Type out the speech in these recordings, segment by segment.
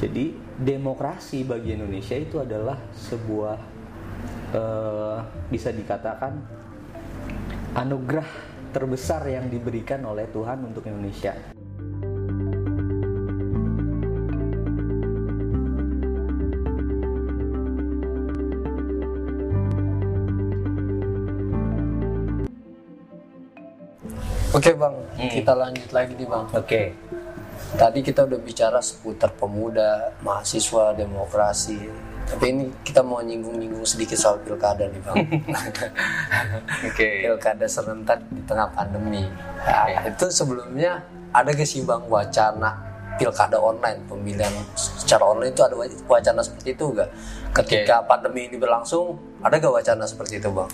Jadi demokrasi bagi Indonesia itu adalah sebuah eh, bisa dikatakan anugerah terbesar yang diberikan oleh Tuhan untuk Indonesia. Oke bang, Hmm. kita lanjut lagi nih bang. Oke. Tadi kita udah bicara seputar pemuda, mahasiswa, demokrasi. Tapi ini kita mau nyinggung-nyinggung sedikit soal pilkada nih bang. Oke. pilkada serentak di tengah pandemi. Nah. Itu sebelumnya ada gak sih bang wacana pilkada online pemilihan secara online itu ada wa- wacana seperti itu gak? Ketika pandemi ini berlangsung ada gak wacana seperti itu bang?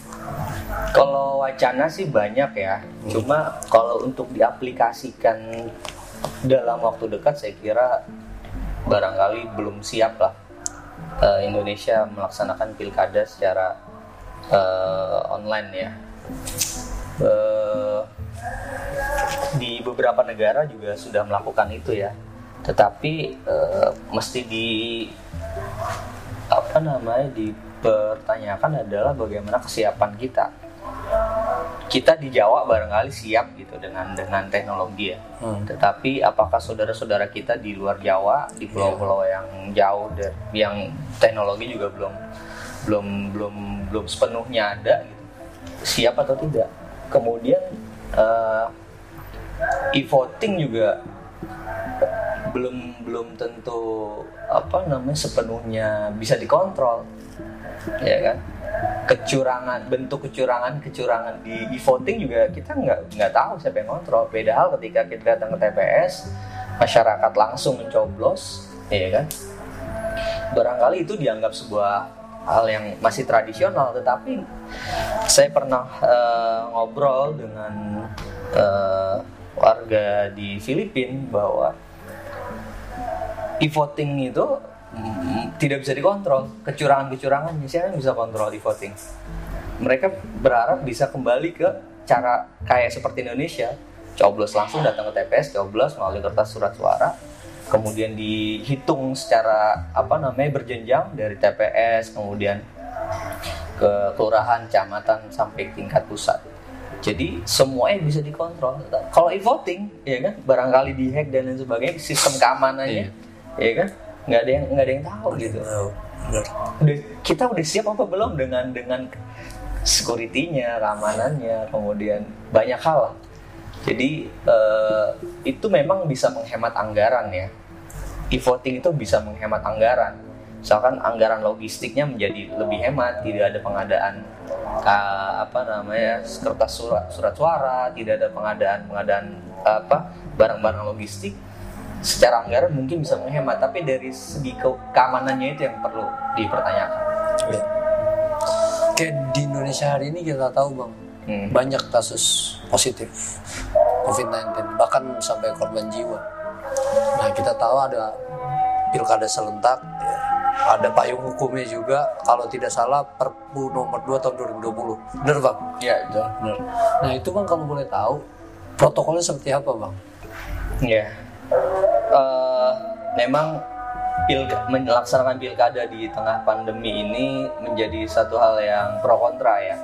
Kalau wacana sih banyak ya. Cuma kalau untuk diaplikasikan dalam waktu dekat saya kira barangkali belum siap lah eh, Indonesia melaksanakan pilkada secara eh, online ya. Eh, di beberapa negara juga sudah melakukan itu ya. Tetapi eh, mesti di apa namanya dipertanyakan adalah bagaimana kesiapan kita. Kita di Jawa barangkali siap gitu dengan dengan teknologi ya. Hmm. Tetapi apakah saudara-saudara kita di luar Jawa, di pulau-pulau yang jauh dan yang teknologi juga belum belum belum belum sepenuhnya ada gitu. Siap atau tidak? Kemudian eh, e-voting juga belum belum tentu apa namanya sepenuhnya bisa dikontrol ya kan kecurangan bentuk kecurangan kecurangan di e-voting juga kita nggak nggak tahu siapa yang kontrol beda hal ketika kita datang ke TPS masyarakat langsung mencoblos ya kan? Barangkali itu dianggap sebuah hal yang masih tradisional tetapi saya pernah eh, ngobrol dengan eh, warga di Filipina bahwa e-voting itu tidak bisa dikontrol. Kecurangan-kecurangan siapa yang bisa kontrol e-voting mereka berharap bisa kembali ke cara kayak seperti Indonesia. Coblos langsung datang ke TPS coblos melalui kertas surat suara. Kemudian dihitung secara apa namanya berjenjang dari TPS kemudian ke kelurahan, kecamatan sampai tingkat pusat. Jadi semuanya bisa dikontrol. Kalau e-voting, ya kan, barangkali dihack dan lain sebagainya, sistem keamanannya, ya kan, nggak ada yang nggak ada yang tahu gitu. Udah, kita udah siap apa belum dengan dengan security-nya, keamanannya, kemudian banyak hal. lah. Jadi eh, itu memang bisa menghemat anggaran ya. E-voting itu bisa menghemat anggaran. Misalkan anggaran logistiknya menjadi lebih hemat, tidak ada pengadaan uh, apa namanya kertas surat surat suara, tidak ada pengadaan pengadaan apa barang-barang logistik. Secara anggaran mungkin bisa menghemat, tapi dari segi ke- keamanannya itu yang perlu dipertanyakan. Ya. Kayak di Indonesia hari ini kita tahu bang Hmm. banyak kasus positif COVID-19 bahkan sampai korban jiwa. Nah kita tahu ada pilkada serentak, ya. ada payung hukumnya juga. Kalau tidak salah Perpu nomor 2 tahun 2020. Bener bang? Ya, itu. Bener. Nah itu bang kalau boleh tahu protokolnya seperti apa bang? Ya, Eh, memang pilka, melaksanakan pilkada di tengah pandemi ini menjadi satu hal yang pro kontra ya.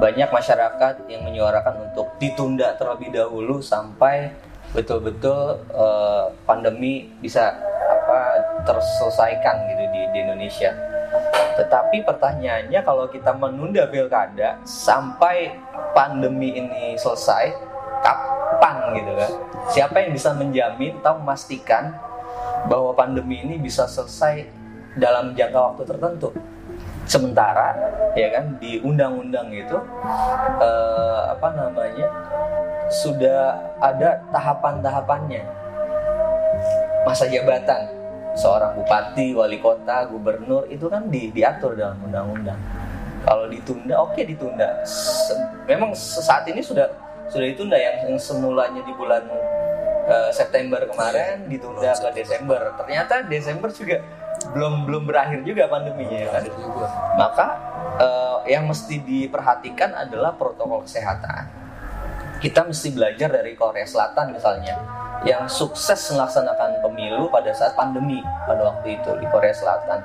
Banyak masyarakat yang menyuarakan untuk ditunda terlebih dahulu sampai betul-betul eh, pandemi bisa apa terselesaikan gitu di, di Indonesia. Tetapi pertanyaannya kalau kita menunda pilkada sampai pandemi ini selesai, kapan gitu kan? Siapa yang bisa menjamin atau memastikan bahwa pandemi ini bisa selesai dalam jangka waktu tertentu? Sementara ya kan di undang-undang itu eh, apa namanya sudah ada tahapan-tahapannya masa jabatan seorang bupati, wali kota, gubernur itu kan di, diatur dalam undang-undang. Kalau ditunda, oke ditunda. Se- memang saat ini sudah sudah ditunda yang, yang semulanya di bulan eh, September kemarin ditunda ke Desember. Ternyata Desember juga belum belum berakhir juga pandeminya ya kan. Maka eh, yang mesti diperhatikan adalah protokol kesehatan. Kita mesti belajar dari Korea Selatan misalnya. yang sukses melaksanakan pemilu pada saat pandemi pada waktu itu di Korea Selatan.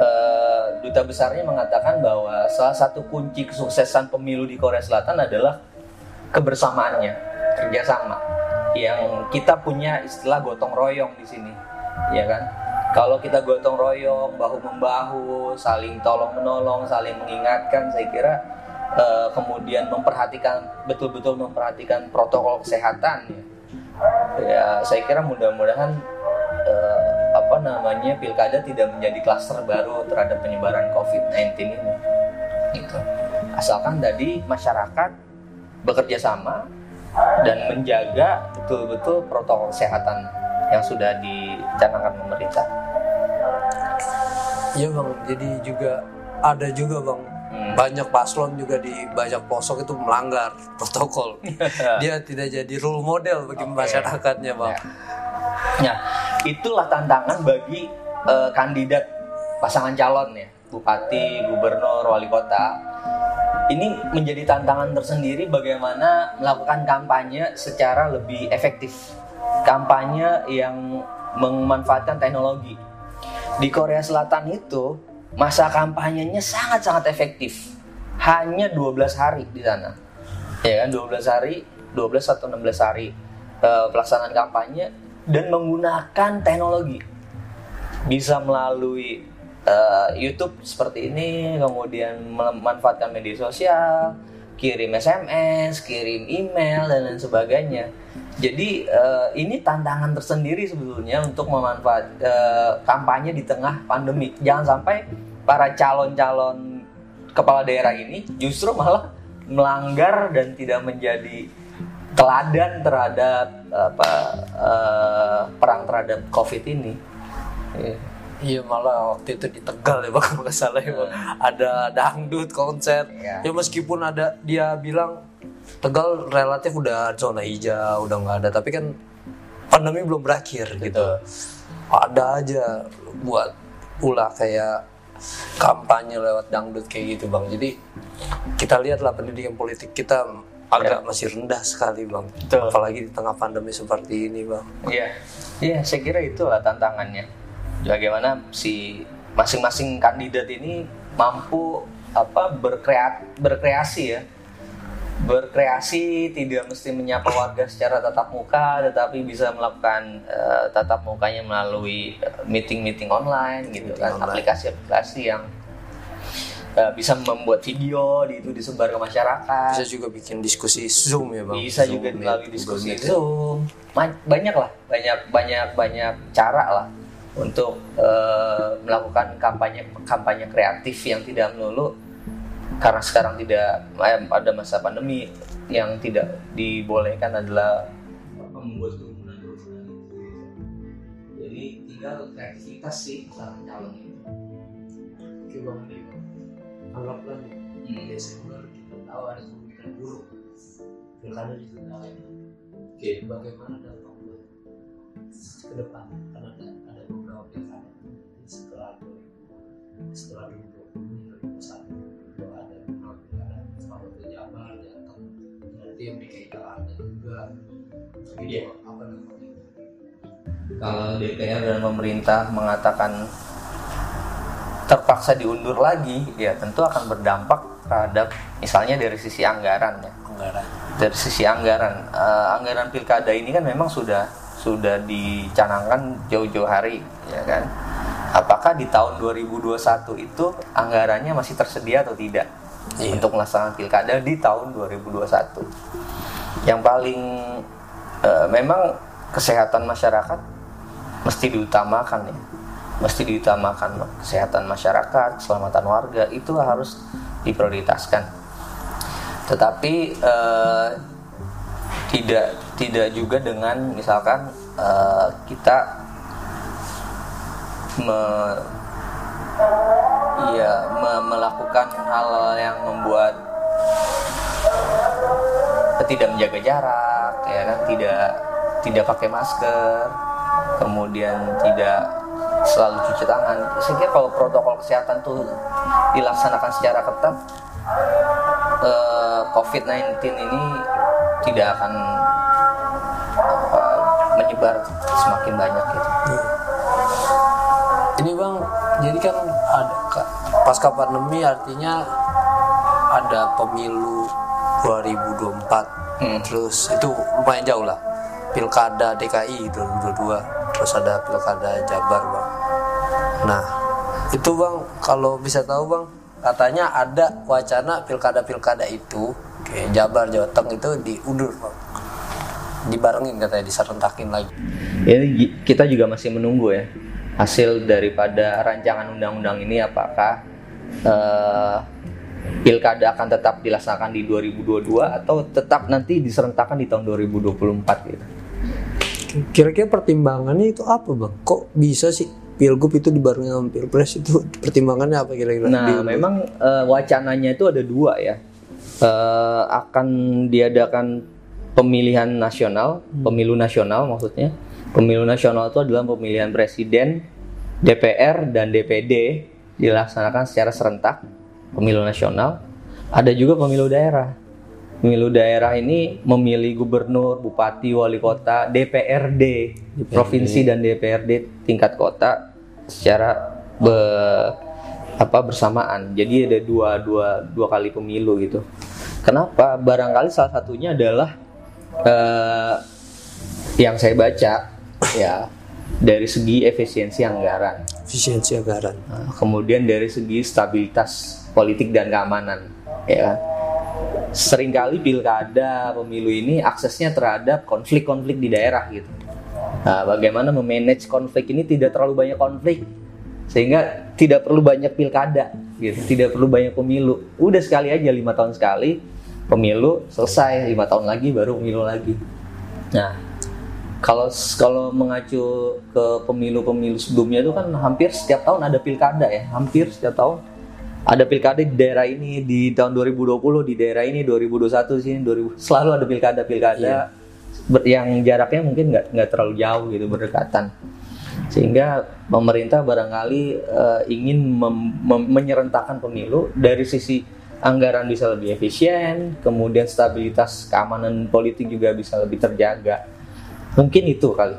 Eh, duta besarnya mengatakan bahwa salah satu kunci kesuksesan pemilu di Korea Selatan adalah kebersamaannya, kerjasama. Yang kita punya istilah gotong royong di sini, ya kan? Kalau kita gotong royong, bahu membahu, saling tolong menolong, saling mengingatkan, saya kira eh, kemudian memperhatikan betul-betul memperhatikan protokol kesehatan ya ya saya kira mudah-mudahan eh, apa namanya pilkada tidak menjadi klaster baru terhadap penyebaran COVID-19 ini. Gitu. Asalkan tadi masyarakat bekerja sama dan menjaga betul-betul protokol kesehatan yang sudah dicanangkan pemerintah. Iya bang, jadi juga ada juga bang Hmm. banyak paslon juga di banyak posok itu melanggar protokol. Dia tidak jadi role model bagi Oke. masyarakatnya bang. Ya. Nah, itulah tantangan bagi eh, kandidat pasangan calon ya, bupati, gubernur, wali kota. Ini menjadi tantangan tersendiri bagaimana melakukan kampanye secara lebih efektif. Kampanye yang memanfaatkan teknologi. Di Korea Selatan itu masa kampanyenya sangat-sangat efektif. Hanya 12 hari di sana. Ya kan 12 hari, 12 atau 16 hari eh, pelaksanaan kampanye dan menggunakan teknologi. Bisa melalui eh, YouTube seperti ini, kemudian memanfaatkan media sosial, kirim SMS, kirim email dan lain sebagainya. Jadi eh, ini tantangan tersendiri sebetulnya untuk memanfaat eh, kampanye di tengah pandemi. Jangan sampai para calon-calon kepala daerah ini justru malah melanggar dan tidak menjadi teladan terhadap apa eh, perang terhadap COVID ini. Iya. Iya malah waktu itu di Tegal ya bang kalau nggak salah ya Bang. Ada dangdut konser. Iya. Ya meskipun ada dia bilang Tegal relatif udah zona hijau udah nggak ada tapi kan pandemi belum berakhir gitu. Ada aja buat ulah kayak kampanye lewat dangdut kayak gitu bang. Jadi kita lihatlah pendidikan politik kita agak masih rendah sekali bang. Betul. Apalagi di tengah pandemi seperti ini bang. Iya, iya, saya kira itulah tantangannya. Bagaimana si masing-masing kandidat ini mampu apa berkreat berkreasi ya, berkreasi tidak mesti menyapa warga secara tatap muka, tetapi bisa melakukan eh, tatap mukanya melalui eh, meeting-meeting online gitu Meeting kan, aplikasi-aplikasi yang eh, bisa membuat video di itu disebar ke masyarakat. Bisa juga bikin diskusi Zoom ya bang. bisa Zoom, juga ya, melalui Google diskusi Meet. Zoom banyak lah banyak banyak banyak cara lah untuk eh, melakukan kampanye kampanye kreatif yang tidak melulu karena sekarang tidak eh, pada masa pandemi yang tidak dibolehkan adalah membuat kerumunan kerumunan jadi tinggal kreativitas sih para calon itu ini bang. Anggaplah nih, Hmm. Desember kita tahu ada kemungkinan buruk. Pilkada ditunda. Oke. Bagaimana dampaknya ke depan? Setelah 2020 2021 itu Jabar, Jateng, DKI juga. Iya. apa kalau DPR dan pemerintah mengatakan terpaksa diundur lagi, ya tentu akan berdampak terhadap misalnya dari sisi anggaran ya. Anggaran. Dari sisi anggaran, eh, anggaran pilkada ini kan memang sudah sudah dicanangkan jauh-jauh hari, ya kan? Apakah di tahun 2021 itu anggarannya masih tersedia atau tidak Iya. untuk melaksanakan pilkada di tahun 2021? Yang paling eh, memang kesehatan masyarakat mesti diutamakan ya mesti diutamakan kesehatan masyarakat keselamatan warga itu harus diprioritaskan tetapi eh, tidak tidak juga dengan misalkan eh, kita me, iya, me- melakukan hal yang membuat tidak menjaga jarak ya kan? Tidak tidak pakai masker kemudian tidak selalu cuci tangan. Saya kira kalau protokol kesehatan tuh dilaksanakan secara ketat eh, COVID-19 ini tidak akan menyebar semakin banyak gitu. Ini bang, jadi kan ada pasca pandemi artinya ada pemilu 2024 Hmm. terus itu lumayan jauh lah pilkada DKI 2022 terus ada pilkada Jabar bang. Nah itu bang kalau bisa tahu bang katanya ada wacana pilkada-pilkada itu kayak Jabar Jawa Tengah itu diundur bang. Dibarengin katanya diserentakin lagi. Ini kita juga masih menunggu ya hasil daripada rancangan undang-undang ini apakah eh, pilkada akan tetap dilaksanakan di 2022 atau tetap nanti diserentakkan di tahun 2024 gitu. Kira-kira pertimbangannya itu apa bang? Kok bisa sih pilgub itu dibarengi sama pilpres itu pertimbangannya apa kira-kira? Nah, memang eh, wacananya itu ada dua ya. Eh, akan diadakan pemilihan nasional, pemilu nasional maksudnya. Pemilu nasional itu adalah pemilihan presiden, DPR dan DPD dilaksanakan secara serentak. Pemilu nasional. Ada juga pemilu daerah. Pemilu daerah ini memilih gubernur, bupati, wali kota, DPRD, provinsi dan DPRD tingkat kota secara be- apa bersamaan. Jadi ada dua dua dua kali pemilu gitu. Kenapa? Barangkali salah satunya adalah eh, yang saya baca ya dari segi efisiensi anggaran. efisiensi anggaran. Nah, kemudian dari segi stabilitas politik dan keamanan, ya kan. Seringkali pilkada pemilu ini aksesnya terhadap konflik-konflik di daerah gitu. Nah, bagaimana memanage konflik ini tidak terlalu banyak konflik sehingga tidak perlu banyak pilkada gitu, tidak perlu banyak pemilu. Udah sekali aja lima tahun sekali pemilu selesai lima tahun lagi baru pemilu lagi. Nah, kalau kalau mengacu ke pemilu-pemilu sebelumnya itu kan hampir setiap tahun ada pilkada ya, hampir setiap tahun ada pilkada di daerah ini di tahun 2020 di daerah ini 2021 sini 2000 selalu ada pilkada-pilkada ber- yang jaraknya mungkin nggak nggak terlalu jauh gitu berdekatan. Sehingga pemerintah barangkali eh, ingin mem- mem- menyerentakkan pemilu dari sisi anggaran bisa lebih efisien kemudian stabilitas keamanan politik juga bisa lebih terjaga mungkin itu kali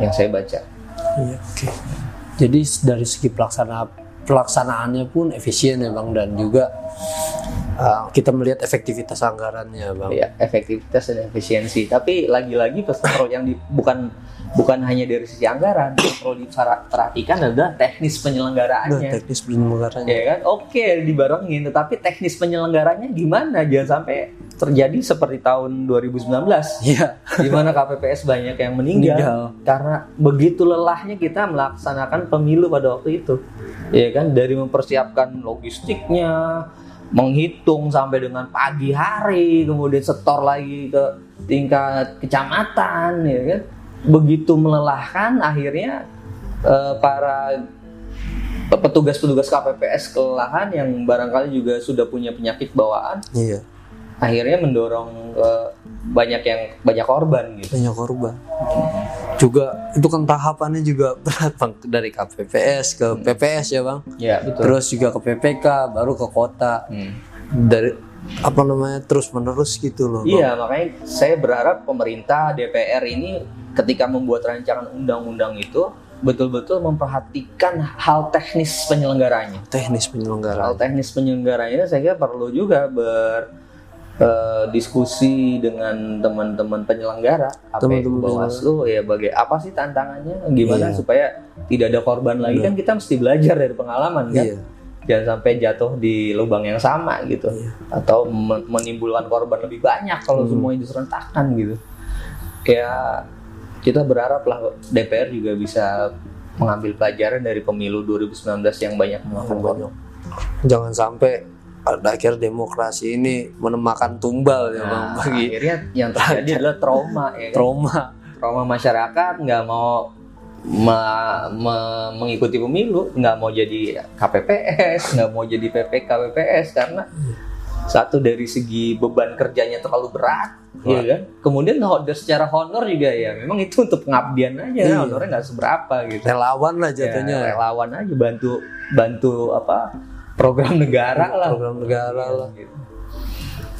yang saya baca Iya, oke. Jadi dari segi pelaksana pelaksanaannya pun efisien ya bang dan juga uh, kita melihat efektivitas anggarannya bang. ya efektivitas dan efisiensi tapi lagi-lagi perlu yang di, bukan bukan hanya dari sisi anggaran yang perlu diperhatikan adalah teknis Nah, penyelenggaraannya teknis penyelenggaranya. ya kan? Oke dibarengin tetapi teknis penyelenggaranya gimana? Jangan sampai terjadi seperti tahun 2019 Iya. di mana KPPS banyak yang meninggal, Meninggal. karena begitu lelahnya kita melaksanakan pemilu pada waktu itu. Ya kan? Dari mempersiapkan logistiknya menghitung sampai dengan pagi hari kemudian setor lagi ke tingkat kecamatan ya kan begitu melelahkan akhirnya eh, para petugas-petugas KPPS kelelahan yang barangkali juga sudah punya penyakit bawaan Iya. akhirnya mendorong ke banyak yang banyak korban gitu. Banyak korban. Juga itu kan tahapannya juga berat bang dari KPPS ke PPS ya bang. Ya betul. Terus juga ke PPK baru ke kota Hmm. dari apa namanya terus menerus gitu loh. Bang. Iya makanya saya berharap pemerintah DPR ini ketika membuat rancangan undang-undang itu betul-betul memperhatikan hal teknis penyelenggaranya. Teknis Hal penyelenggaraan. teknis penyelenggaranya saya kira perlu juga ber eh, diskusi dengan teman-teman penyelenggara apa Bawaslu ya bagai apa sih tantangannya gimana Iya. supaya tidak ada korban lagi kan kita mesti belajar dari pengalaman kan Iya. jangan sampai jatuh di lubang yang sama gitu Iya. atau men- menimbulkan korban lebih banyak kalau Hmm. semuanya diserentakkan gitu kayak kita berharap lah DPR juga bisa mengambil pelajaran dari pemilu 2019 yang banyak memakan korban Jangan sampai pada akhir demokrasi ini menemakan tumbal ya bang Nah, bagi akhirnya yang terjadi adalah trauma ya kan? trauma. trauma masyarakat nggak mau me- me- mengikuti pemilu nggak mau jadi KPPS nggak mau jadi PPK KPPS karena satu dari segi beban kerjanya terlalu berat ya kan kemudian secara honor juga ya memang itu untuk pengabdian aja Iya. honornya nggak seberapa gitu Relawan lah Ya, jatuhnya. relawan aja bantu bantu apa program negara lah Program negara lah. Gitu.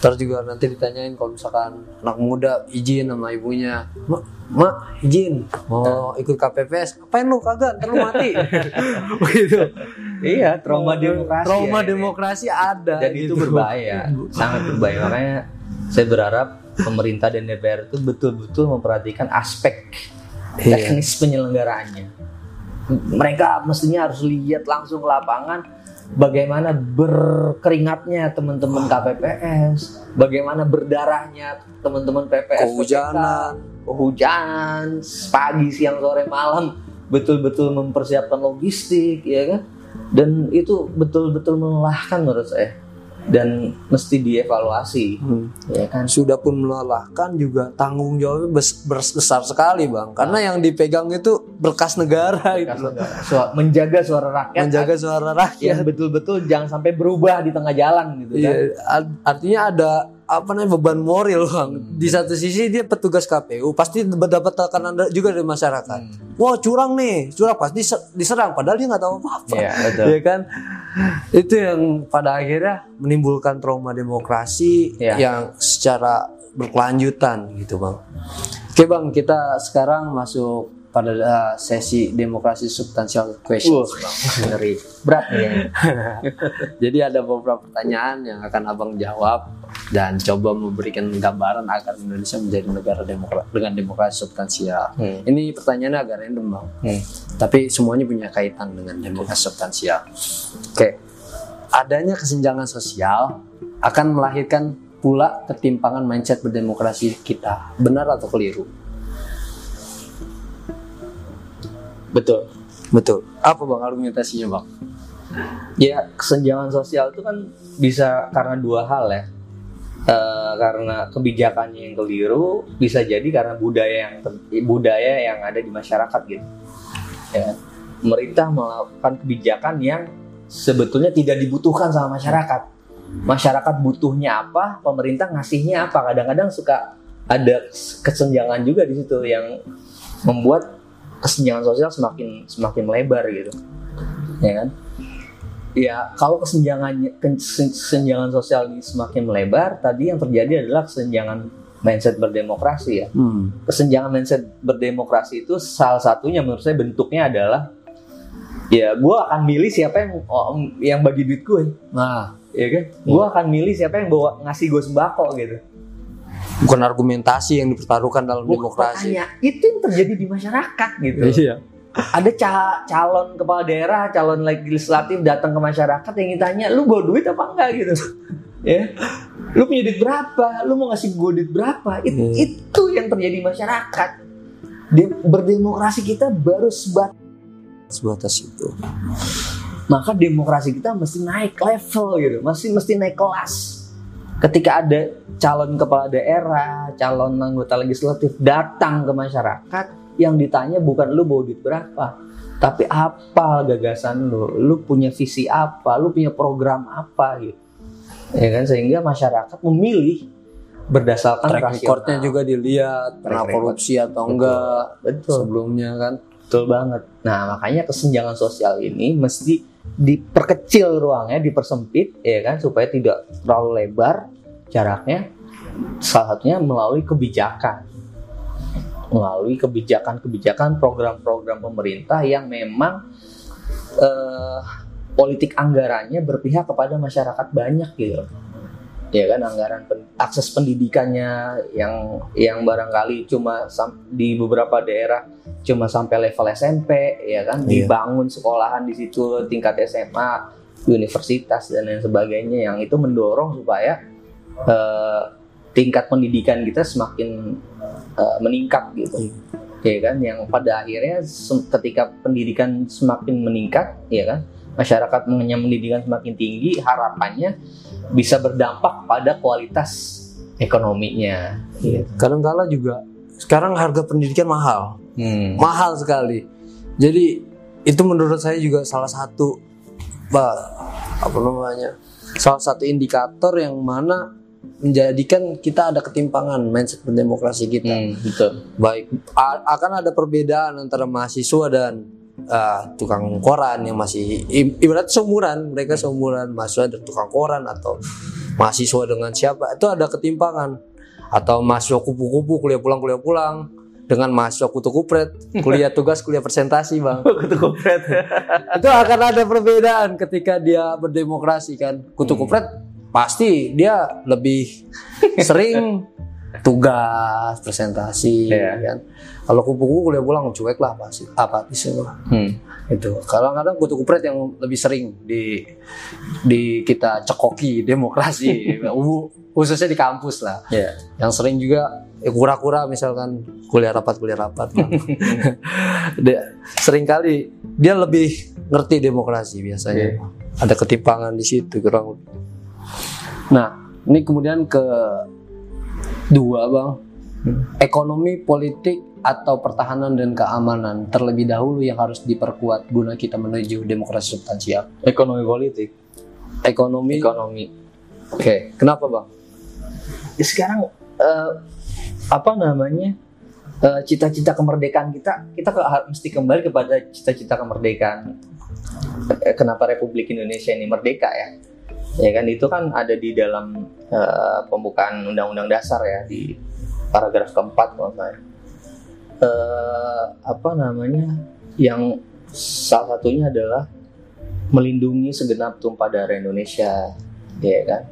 Ntar juga nanti ditanyain kalau misalkan anak muda izin sama ibunya, mak, mak izin mau ikut KPPS, apain lu kagak, ntar lu mati. Begitu. Iya, trauma demokrasi. Trauma ya. demokrasi ada. dan itu gitu. berbahaya, sangat berbahaya. Makanya saya berharap pemerintah dan DPR itu betul-betul memperhatikan aspek Iya. teknis penyelenggaraannya. Mereka mestinya harus lihat langsung ke lapangan bagaimana berkeringatnya teman-teman KPPS, bagaimana berdarahnya teman-teman PPS, Kehujanan. PPK, kehujanan, pagi, siang, sore, malam, betul-betul mempersiapkan logistik, ya kan? Dan itu betul-betul melelahkan menurut saya dan mesti dievaluasi, Hmm. ya kan? Sudah pun melelahkan juga tanggung jawabnya bes- bes- besar sekali bang, karena yang dipegang itu berkas negara itu loh. Su- menjaga suara rakyat, menjaga suara rakyat. yang betul-betul jangan sampai berubah di tengah jalan gitu kan? Iya, ad- artinya ada apa namanya beban moral bang. Di satu sisi dia petugas KPU pasti mendapat tekanan juga dari masyarakat. Wah curang nih, curang pasti dise- diserang padahal dia nggak tahu apa-apa. Iya, betul. Ya kan? Itu yang pada akhirnya menimbulkan trauma demokrasi Iya. yang secara berkelanjutan gitu bang. Oke bang, kita sekarang masuk pada uh, sesi demokrasi substansial questions bang. ngeri berat ya. Jadi ada beberapa pertanyaan yang akan abang jawab dan coba memberikan gambaran agar Indonesia menjadi negara demokrat dengan demokrasi substansial. Hmm. Ini pertanyaannya agak random bang, Hmm. tapi semuanya punya kaitan dengan demokrasi substansial. Oke, adanya kesenjangan sosial akan melahirkan pula ketimpangan mindset berdemokrasi kita. Benar atau keliru? Betul. Betul. Apa bang argumentasinya bang? ya kesenjangan sosial itu kan bisa karena dua hal ya. Eh, karena kebijakannya yang keliru bisa jadi karena budaya yang budaya yang ada di masyarakat gitu. Ya. Pemerintah melakukan kebijakan yang sebetulnya tidak dibutuhkan sama masyarakat. Masyarakat butuhnya apa pemerintah ngasihnya apa? Kadang-kadang suka ada kesenjangan juga di situ yang membuat kesenjangan sosial semakin semakin melebar gitu. Ya kan? Ya kalau kesenjangannya kesen- kesenjangan sosial ini semakin melebar tadi yang terjadi adalah kesenjangan mindset berdemokrasi ya. Hmm. kesenjangan mindset berdemokrasi itu salah satunya menurut saya bentuknya adalah ya gue akan milih siapa yang oh, yang bagi duit gue. Nah, ya kan? Gue akan milih siapa yang bawa ngasih gue sembako gitu bukan argumentasi yang dipertaruhkan dalam demokrasi. Makanya, itu yang terjadi di masyarakat gitu Iya. ada ca- calon kepala daerah, calon legislatif datang ke masyarakat yang ditanya, lu bawa duit apa enggak gitu, ya, lu punya duit berapa, lu mau ngasih gue duit berapa, It- Hmm. itu yang terjadi di masyarakat. Dem- berdemokrasi kita baru sebat, Sebatas itu. maka demokrasi kita mesti naik level gitu, masih mesti naik kelas. Ketika ada calon kepala daerah, calon anggota legislatif datang ke masyarakat, yang ditanya bukan lu bawa duit berapa, tapi apa gagasan lu, lu punya visi apa, lu punya program apa gitu. Ya kan sehingga masyarakat memilih berdasarkan Track recordnya juga dilihat pernah korupsi atau Betul. enggak betul. sebelumnya kan. Betul banget. Nah, makanya kesenjangan sosial ini mesti diperkecil ruangnya, dipersempit, ya kan, supaya tidak terlalu lebar jaraknya. Salah satunya melalui kebijakan, melalui kebijakan-kebijakan, program-program pemerintah yang memang eh, politik anggarannya berpihak kepada masyarakat banyak gitu. Ya kan, anggaran pen- akses pendidikannya yang yang barangkali cuma sam- di beberapa daerah cuma sampai level SMP ya kan Iya. dibangun sekolahan di situ tingkat SMA universitas dan lain sebagainya yang itu mendorong supaya eh, tingkat pendidikan kita semakin eh, meningkat gitu ya kan yang pada akhirnya ketika pendidikan semakin meningkat ya kan masyarakat mengenyam pendidikan semakin tinggi harapannya bisa berdampak pada kualitas ekonominya gitu. Kadang-kala juga sekarang harga pendidikan mahal, Hmm. mahal sekali. Jadi itu menurut saya juga salah satu apa namanya? Salah satu indikator yang mana menjadikan kita ada ketimpangan mindset berdemokrasi kita. Hmm, betul. baik a- akan ada perbedaan antara mahasiswa dan uh, tukang koran yang masih ibarat seumuran mereka seumuran mahasiswa dan tukang koran atau mahasiswa dengan siapa itu ada ketimpangan atau mahasiswa kupu-kupu kuliah pulang kuliah pulang dengan mahasiswa kutu kupret kuliah tugas kuliah presentasi bang Kutu kupret. itu akan ada perbedaan ketika dia berdemokrasi kan kutu kupret pasti dia lebih sering tugas presentasi Iya. kan kalau kupu-kupu kuliah pulang cuek lah pasti apatis semua Hmm. itu kadang-kadang kutu kupret yang lebih sering di di kita cekoki demokrasi khususnya di kampus lah Ya. yang sering juga eh, kura-kura misalkan kuliah rapat kuliah rapat dia sering kali dia lebih ngerti demokrasi biasanya Iya. ada ketimpangan di situ kurang. Nah ini kemudian ke dua bang. Ekonomi politik atau pertahanan dan keamanan terlebih dahulu yang harus diperkuat guna kita menuju demokrasi substansial. Ekonomi politik. ekonomi. Ekonomi. oke kenapa bang? Ya, sekarang eh, apa namanya eh, cita-cita kemerdekaan kita kita ke, har- mesti kembali kepada cita-cita kemerdekaan. Eh, kenapa Republik Indonesia ini merdeka ya ya kan itu kan ada di dalam eh, pembukaan Undang-Undang Dasar ya di paragraf keempat kalau salah. Eh, apa namanya yang salah satunya adalah melindungi segenap tumpah darah Indonesia ya kan?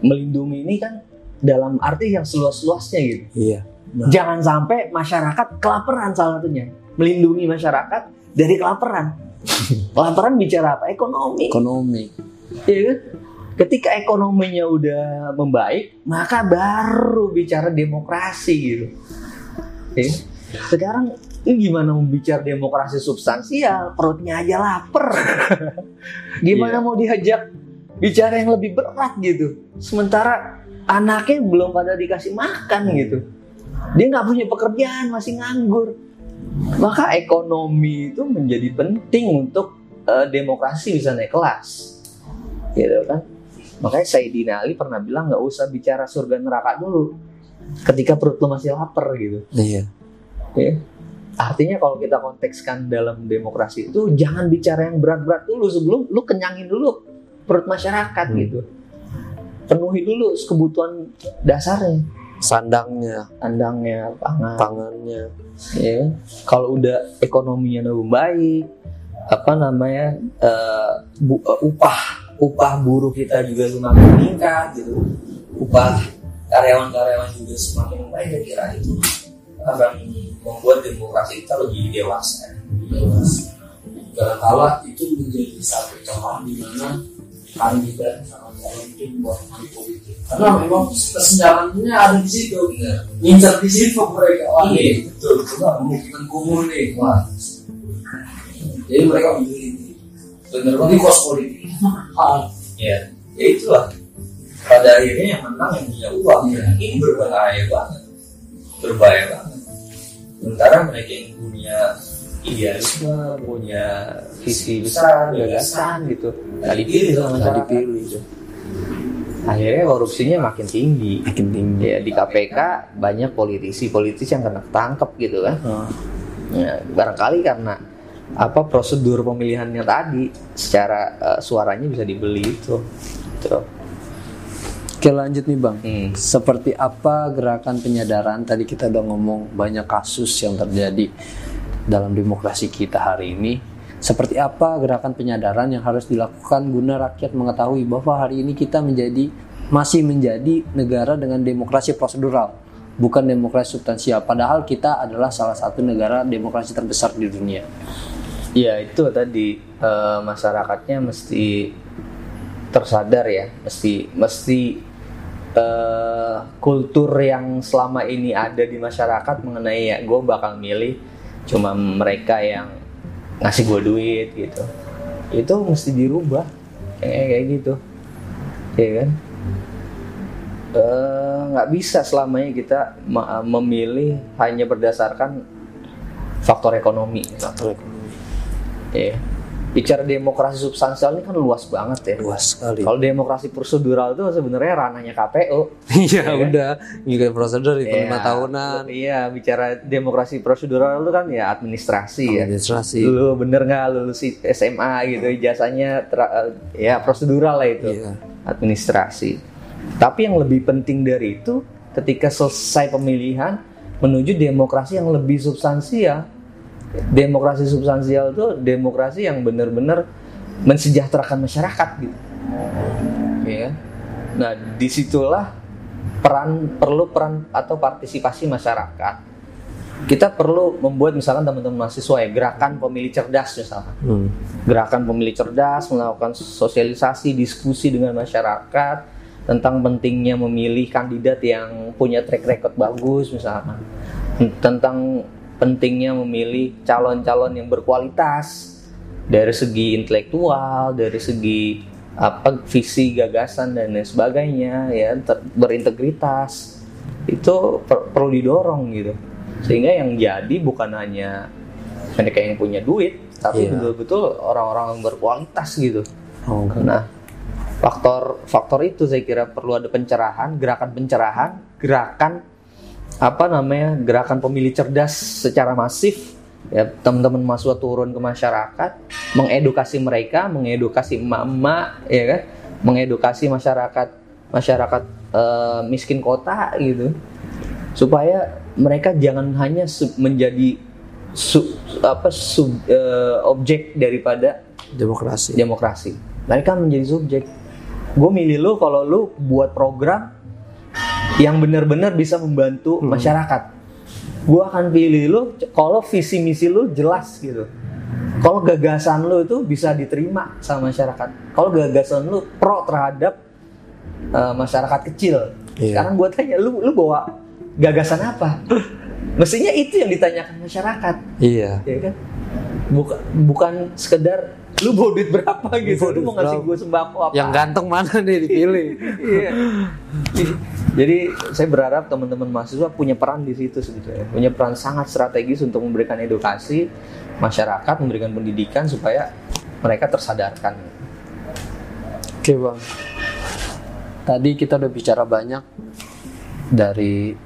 Melindungi ini kan dalam arti yang seluas-luasnya gitu. Iya. Jangan sampai masyarakat kelaparan salah satunya. Melindungi masyarakat dari kelaparan. Kelaparan bicara apa? Ekonomi. Ekonomi ya kan? Ketika ekonominya udah membaik maka baru bicara demokrasi gitu. Ya. sekarang ini gimana mau bicara demokrasi substansial? Perutnya aja lapar. Gimana mau diajak bicara yang lebih berat gitu? Sementara anaknya belum pada dikasih makan gitu. Dia nggak punya pekerjaan masih nganggur. Maka ekonomi itu menjadi penting untuk eh, demokrasi bisa naik kelas gitu kan. Makanya Sayyidina Ali pernah bilang nggak usah bicara surga neraka dulu. Ketika perut lo masih lapar gitu. Iya. Ya. artinya kalau kita kontekskan dalam demokrasi itu jangan bicara yang berat-berat dulu. Sebelum lu kenyangin dulu perut masyarakat Hmm. gitu. Penuhi dulu kebutuhan dasarnya. Sandangnya. Andangnya pangan. Pangannya. Ya kalau udah ekonominya udah baik apa namanya eh, bu- eh, upah upah buruh kita juga semakin meningkat gitu upah karyawan-karyawan juga semakin baik saya kira itu akan membuat demokrasi kita lebih dewasa Kadangkala itu menjadi satu contoh di mana kandidat sama calon itu buat money politik. Karena memang kesenjangannya ada di situ. Ngincar di situ mereka. Wah, iya, betul. Coba kemungkinan kumuh nih. Wah. Jadi mereka memilih. Bener banget. Ini kos politik. Ah, ya ya itulah. Pada akhirnya yang menang yang punya uang. Iya. ini berbahaya banget. Berbahaya banget. Sementara mereka yang punya idealisme punya visi besar gagasan gitu nggak dipilih sama nggak dipilih akhirnya korupsinya makin tinggi. Makin tinggi. Ya di KPK banyak politisi-politisi yang kena ketangkep gitu kan. Ya, barangkali karena apa prosedur pemilihannya tadi secara eh, suaranya bisa dibeli itu Gitu. Oke lanjut nih bang. Hmm. Seperti apa gerakan penyadaran? Tadi kita udah ngomong banyak kasus yang terjadi Dalam demokrasi kita hari ini. Seperti apa gerakan penyadaran yang harus dilakukan Guna rakyat mengetahui bahwa hari ini kita menjadi Masih menjadi negara dengan demokrasi prosedural Bukan demokrasi substansial Padahal kita adalah salah satu negara demokrasi terbesar di dunia Ya itu tadi eh, masyarakatnya mesti tersadar ya, mesti mesti eh, kultur yang selama ini ada di masyarakat mengenai ya gue bakal milih cuma mereka yang ngasih gue duit gitu, itu mesti dirubah kayak kayak gitu, ya kan? Eh, nggak bisa selamanya kita memilih hanya berdasarkan faktor ekonomi. Faktor ekonomi Ya. Bicara demokrasi substansial ini kan luas banget ya. luas sekali Kalau demokrasi prosedural itu sebenarnya ranahnya KPU. Iya kan? udah Juga prosedur itu lima tahunan Iya, bicara demokrasi prosedural itu kan ya administrasi ya. Administrasi Lu bener nggak lulus SMA gitu, ijazahnya tra- ya prosedural lah itu. Iya. Administrasi. Tapi yang lebih penting dari itu, ketika selesai pemilihan menuju demokrasi yang lebih substansial. Demokrasi substansial itu demokrasi yang benar-benar mensejahterakan masyarakat gitu. Ya. Nah, di situlah peran perlu peran atau partisipasi masyarakat. Kita perlu membuat misalkan teman-teman mahasiswa ya gerakan pemilih cerdas misalkan. Hmm. Gerakan pemilih cerdas melakukan sosialisasi, diskusi dengan masyarakat tentang pentingnya memilih kandidat yang punya track record bagus misalkan. Tentang pentingnya memilih calon-calon yang berkualitas. Dari segi intelektual, dari segi apa visi gagasan dan lain sebagainya ya ter- berintegritas. Itu per- perlu didorong gitu. Sehingga yang jadi bukan hanya mereka yang punya duit tapi Iya. betul-betul orang-orang yang berkualitas gitu. Oh, nah faktor faktor itu saya kira perlu ada pencerahan gerakan pencerahan gerakan apa namanya gerakan pemilih cerdas secara masif ya teman-teman mahasiswa turun ke masyarakat mengedukasi mereka mengedukasi emak-emak ya kan? Mengedukasi masyarakat masyarakat eh, miskin kota gitu. Supaya mereka jangan hanya su- menjadi su- apa sub- eh, objek daripada demokrasi. demokrasi. Mereka menjadi subjek. Gue milih lu kalau lu buat program yang benar-benar bisa membantu masyarakat. Gue akan pilih lu kalau visi misi lu jelas gitu. Kalau gagasan lu itu bisa diterima sama masyarakat. Kalau gagasan lu pro terhadap eh, masyarakat kecil. Iya. sekarang gue tanya lu lu bawa gagasan apa? Mestinya itu yang ditanyakan masyarakat. Iya. ya kan? Bukan bukan sekedar lu bawa duit berapa gitu lu duit mau ngasih gue sembako apa Yang ganteng mana nih dipilih? Iya. jadi saya berharap teman-teman mahasiswa punya peran di situ sebetulnya punya peran sangat strategis untuk memberikan edukasi masyarakat memberikan pendidikan supaya mereka tersadarkan Oke bang. Tadi kita udah bicara banyak dari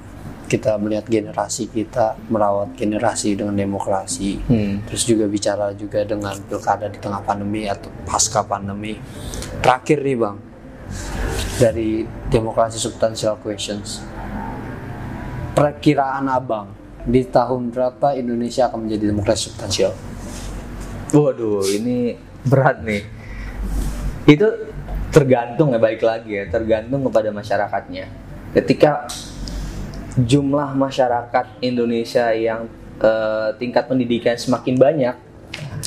kita melihat generasi kita merawat generasi dengan demokrasi. hmm. Terus juga bicara juga dengan pilkada di tengah pandemi atau pasca pandemi. Terakhir nih bang, dari demokrasi substansial questions. Perkiraan abang di tahun berapa Indonesia akan menjadi demokrasi substansial? Waduh, ini berat nih. Itu tergantung ya baik lagi ya, tergantung kepada masyarakatnya. Ketika jumlah masyarakat Indonesia yang eh, tingkat pendidikan semakin banyak,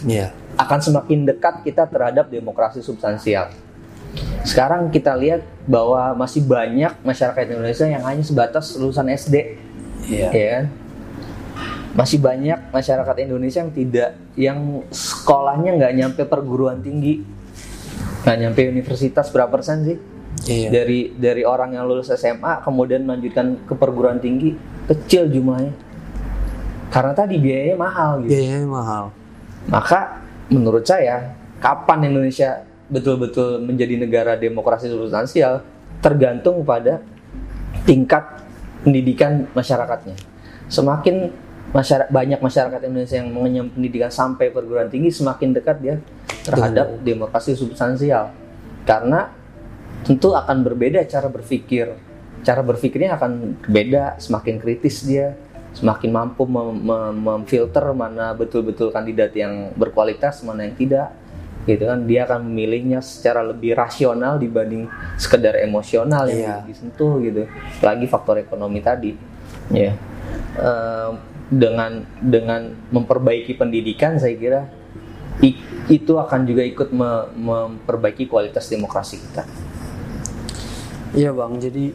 Iya. akan semakin dekat kita terhadap demokrasi substansial. Sekarang kita lihat bahwa masih banyak masyarakat Indonesia yang hanya sebatas lulusan SD, Iya. ya kan? Masih banyak masyarakat Indonesia yang tidak, yang sekolahnya nggak nyampe perguruan tinggi, nggak nyampe universitas berapa persen sih? Iya. Dari dari orang yang lulus SMA kemudian melanjutkan ke perguruan tinggi kecil jumlahnya, karena tadi biayanya mahal gitu. Biayanya mahal. Maka menurut saya kapan Indonesia betul-betul menjadi negara demokrasi substansial tergantung pada tingkat pendidikan masyarakatnya. Semakin masyarakat banyak masyarakat Indonesia yang mengenyam pendidikan sampai perguruan tinggi semakin dekat dia terhadap demokrasi substansial. Karena tentu akan berbeda cara berpikir. Cara berpikirnya akan berbeda, semakin kritis dia, semakin mampu mem- mem- memfilter mana betul-betul kandidat yang berkualitas, mana yang tidak. Gitu kan, dia akan memilihnya secara lebih rasional dibanding sekedar emosional yang Iya. disentuh gitu. Lagi faktor ekonomi tadi. Ya. Eh, dengan dengan memperbaiki pendidikan saya kira i- itu akan juga ikut me- memperbaiki kualitas demokrasi kita. Iya bang, jadi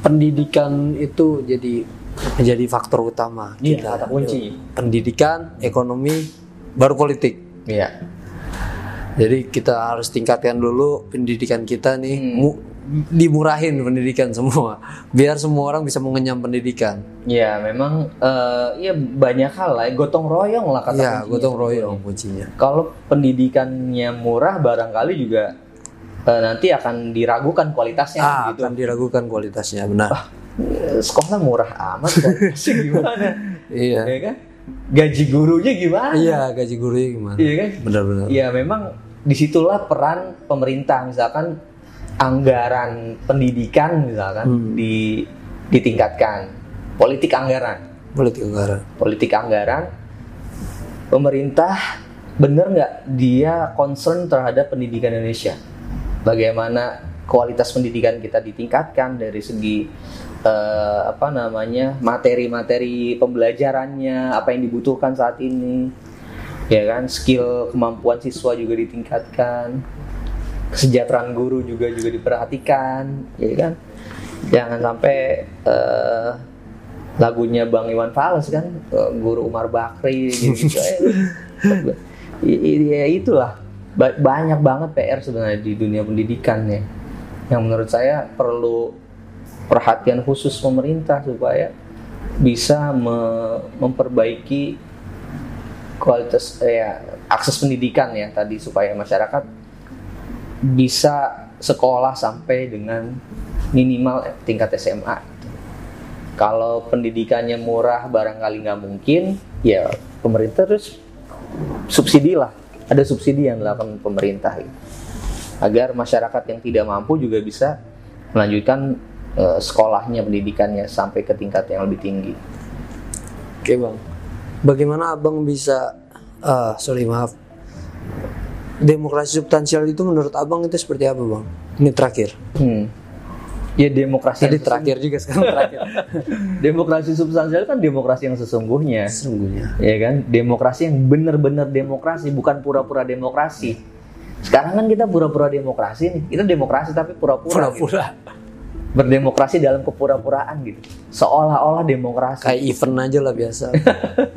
pendidikan itu jadi menjadi faktor utama Iya, kita. kata kunci. Pendidikan, ekonomi, baru politik. Iya. Jadi kita harus tingkatkan dulu pendidikan kita nih, Hmm. mu- dimurahin pendidikan semua, biar semua orang bisa mengenyam pendidikan. Ya, memang eh, ya banyak hal lah, gotong royong lah kata Iya, kuncinya gotong royong kuncinya. Kalau pendidikannya murah, barangkali juga eh, nanti akan diragukan kualitasnya Ah, gitu. akan diragukan kualitasnya, benar. Eh, Sekolah murah amat, kualitasnya gimana? iya. ya kan? Gaji gurunya gimana? Iya, gaji gurunya gimana? Iya kan? Benar-benar. Ya memang di situlah peran pemerintah misalkan anggaran pendidikan misalkan Hmm. di ditingkatkan politik anggaran politik anggaran politik anggaran pemerintah bener nggak dia concern terhadap pendidikan Indonesia bagaimana kualitas pendidikan kita ditingkatkan dari segi eh, apa namanya materi-materi pembelajarannya apa yang dibutuhkan saat ini ya kan? Skill kemampuan siswa juga ditingkatkan kesejahteraan guru juga juga diperhatikan ya kan? Jangan sampai eh, lagunya Bang Iwan Fals kan eh, guru Umar Bakri gitu, -gitu. I- i- ya itulah Ba- banyak banget PR sebenarnya di dunia pendidikan ya yang menurut saya perlu perhatian khusus pemerintah supaya bisa me- memperbaiki kualitas eh, ya, akses pendidikan ya tadi supaya masyarakat bisa sekolah sampai dengan minimal tingkat SMA. Kalau pendidikannya murah barangkali nggak mungkin, ya pemerintah terus subsidi lah. Ada subsidi yang dilakukan pemerintah gitu. agar masyarakat yang tidak mampu juga bisa melanjutkan eh, sekolahnya pendidikannya sampai ke tingkat yang lebih tinggi. oke bang bagaimana abang bisa ah sorry maaf demokrasi substansial itu menurut abang itu seperti apa bang ini terakhir Hmm. Ya demokrasi tadi terakhir juga sekarang terakhir. Demokrasi substansial kan demokrasi yang sesungguhnya. sesungguhnya. Ya kan? Demokrasi yang benar-benar demokrasi bukan pura-pura demokrasi. Sekarang kan kita pura-pura demokrasi nih. Kita demokrasi tapi pura-pura gitu. pura-pura. Berdemokrasi dalam kepura-puraan gitu. Seolah-olah demokrasi. Kayak event aja lah biasa.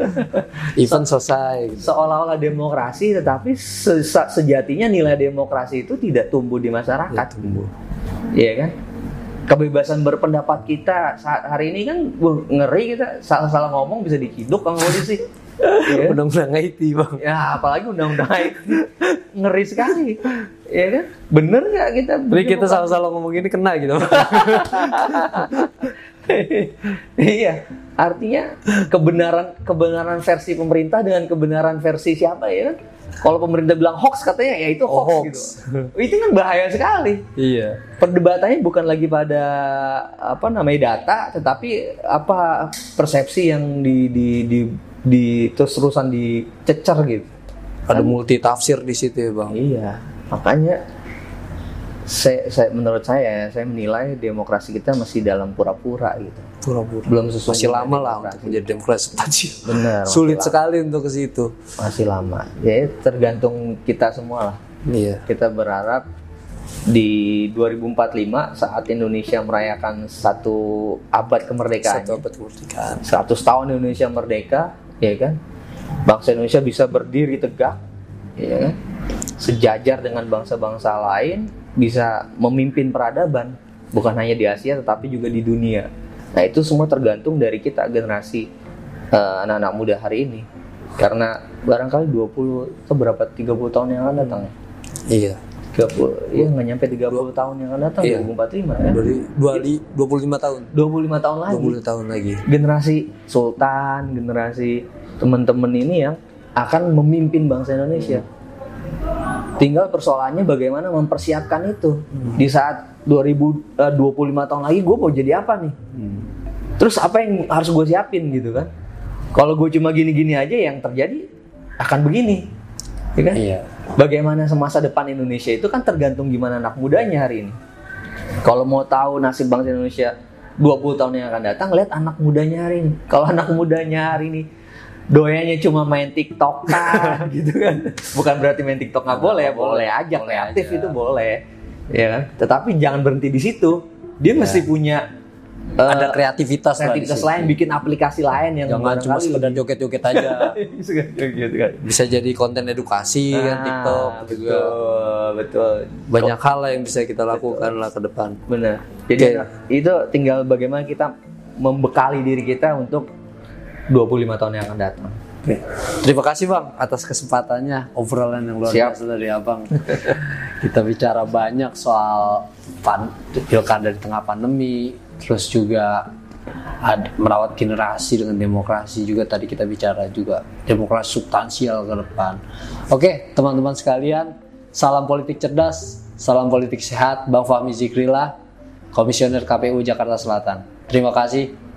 Event selesai gitu. seolah-olah demokrasi tetapi se- se- sejatinya nilai demokrasi itu tidak tumbuh di masyarakat. Ya, tumbuh. Iya kan kebebasan berpendapat kita saat hari ini kan wah, ngeri kita salah-salah ngomong bisa diciduk sama polisi kan? undang-undang IT bang Ya apalagi undang-undang IT ngeri sekali, ya kan? Bener nggak kita? Jadi kita salah-salah ngomong ini kena gitu iya, artinya kebenaran kebenaran versi pemerintah dengan kebenaran versi siapa ya kan? Kalau pemerintah bilang hoax katanya ya itu hoax, Oh, hoax. gitu. Itu kan bahaya sekali. iya Perdebatannya bukan lagi pada apa namanya data, tetapi apa persepsi yang di di di, di terus terusan dicecer gitu. ada multi tafsir di situ ya bang Iya, makanya saya, saya menurut saya saya menilai demokrasi kita masih dalam pura-pura gitu. Pura-pura Belum sesungguhnya masih lama lah demokrasi. untuk menjadi demokrasi substansial Benar. sulit lama. sekali untuk ke situ Masih lama. Ya tergantung kita semua lah. iya Kita berharap di 2045 saat Indonesia merayakan satu abad kemerdekaan. satu abad kemerdekaan 100 tahun Indonesia merdeka, ya kan? Bangsa Indonesia bisa berdiri tegak, ya kan? Sejajar dengan bangsa-bangsa lain, bisa memimpin peradaban, bukan hanya di Asia tetapi juga di dunia. Nah, itu semua tergantung dari kita generasi eh, anak-anak muda hari ini. Karena barangkali 20 atau berapa 30 tahun yang akan datang ya. iya 30 ya nggak nyampe 30 tahun yang akan datang Iya. 2045 ya. dari dua li, 25 tahun 25 tahun lagi. 20 tahun lagi generasi sultan, generasi teman-teman ini yang akan memimpin bangsa Indonesia. Tinggal persoalannya bagaimana mempersiapkan itu di saat 2025 tahun lagi gue mau jadi apa nih? Terus apa yang harus gue siapin gitu kan? Kalau gue cuma gini-gini aja yang terjadi akan begini, ya kan? iya Bagaimana semasa depan Indonesia itu kan tergantung gimana anak mudanya hari ini. Kalau mau tahu nasib bangsa Indonesia 20 tahun yang akan datang, lihat anak mudanya hari ini. Kalau anak mudanya hari ini doyanya cuma main TikTok kan, gitu kan. Bukan berarti main TikTok nggak boleh, ya, boleh aja Boleh kreatif aja. itu boleh. Ya kan? Tetapi jangan berhenti di situ. Dia mesti punya eh, ada kreativitas, kreativitas lain, bikin aplikasi lain yang jangan cuma sekedar joget-joget aja lebih- gitu kan. bisa jadi konten edukasi kan Nah, TikTok juga betul, betul. banyak hal yang bisa kita lakukan lah ke depan Benar. Jadi Oke. itu tinggal bagaimana kita membekali diri kita untuk 25 tahun yang akan datang. Oke. Terima kasih Bang atas kesempatannya obrolan yang luar Siap. biasa dari Abang. Kita bicara banyak soal pan pilkada di tengah pandemi, terus juga merawat generasi dengan demokrasi juga tadi kita bicara juga demokrasi substansial ke depan. Oke, teman-teman sekalian, salam politik cerdas, Salam politik sehat, Bang Fahmi Zikrila, Komisioner KPU Jakarta Selatan. Terima kasih.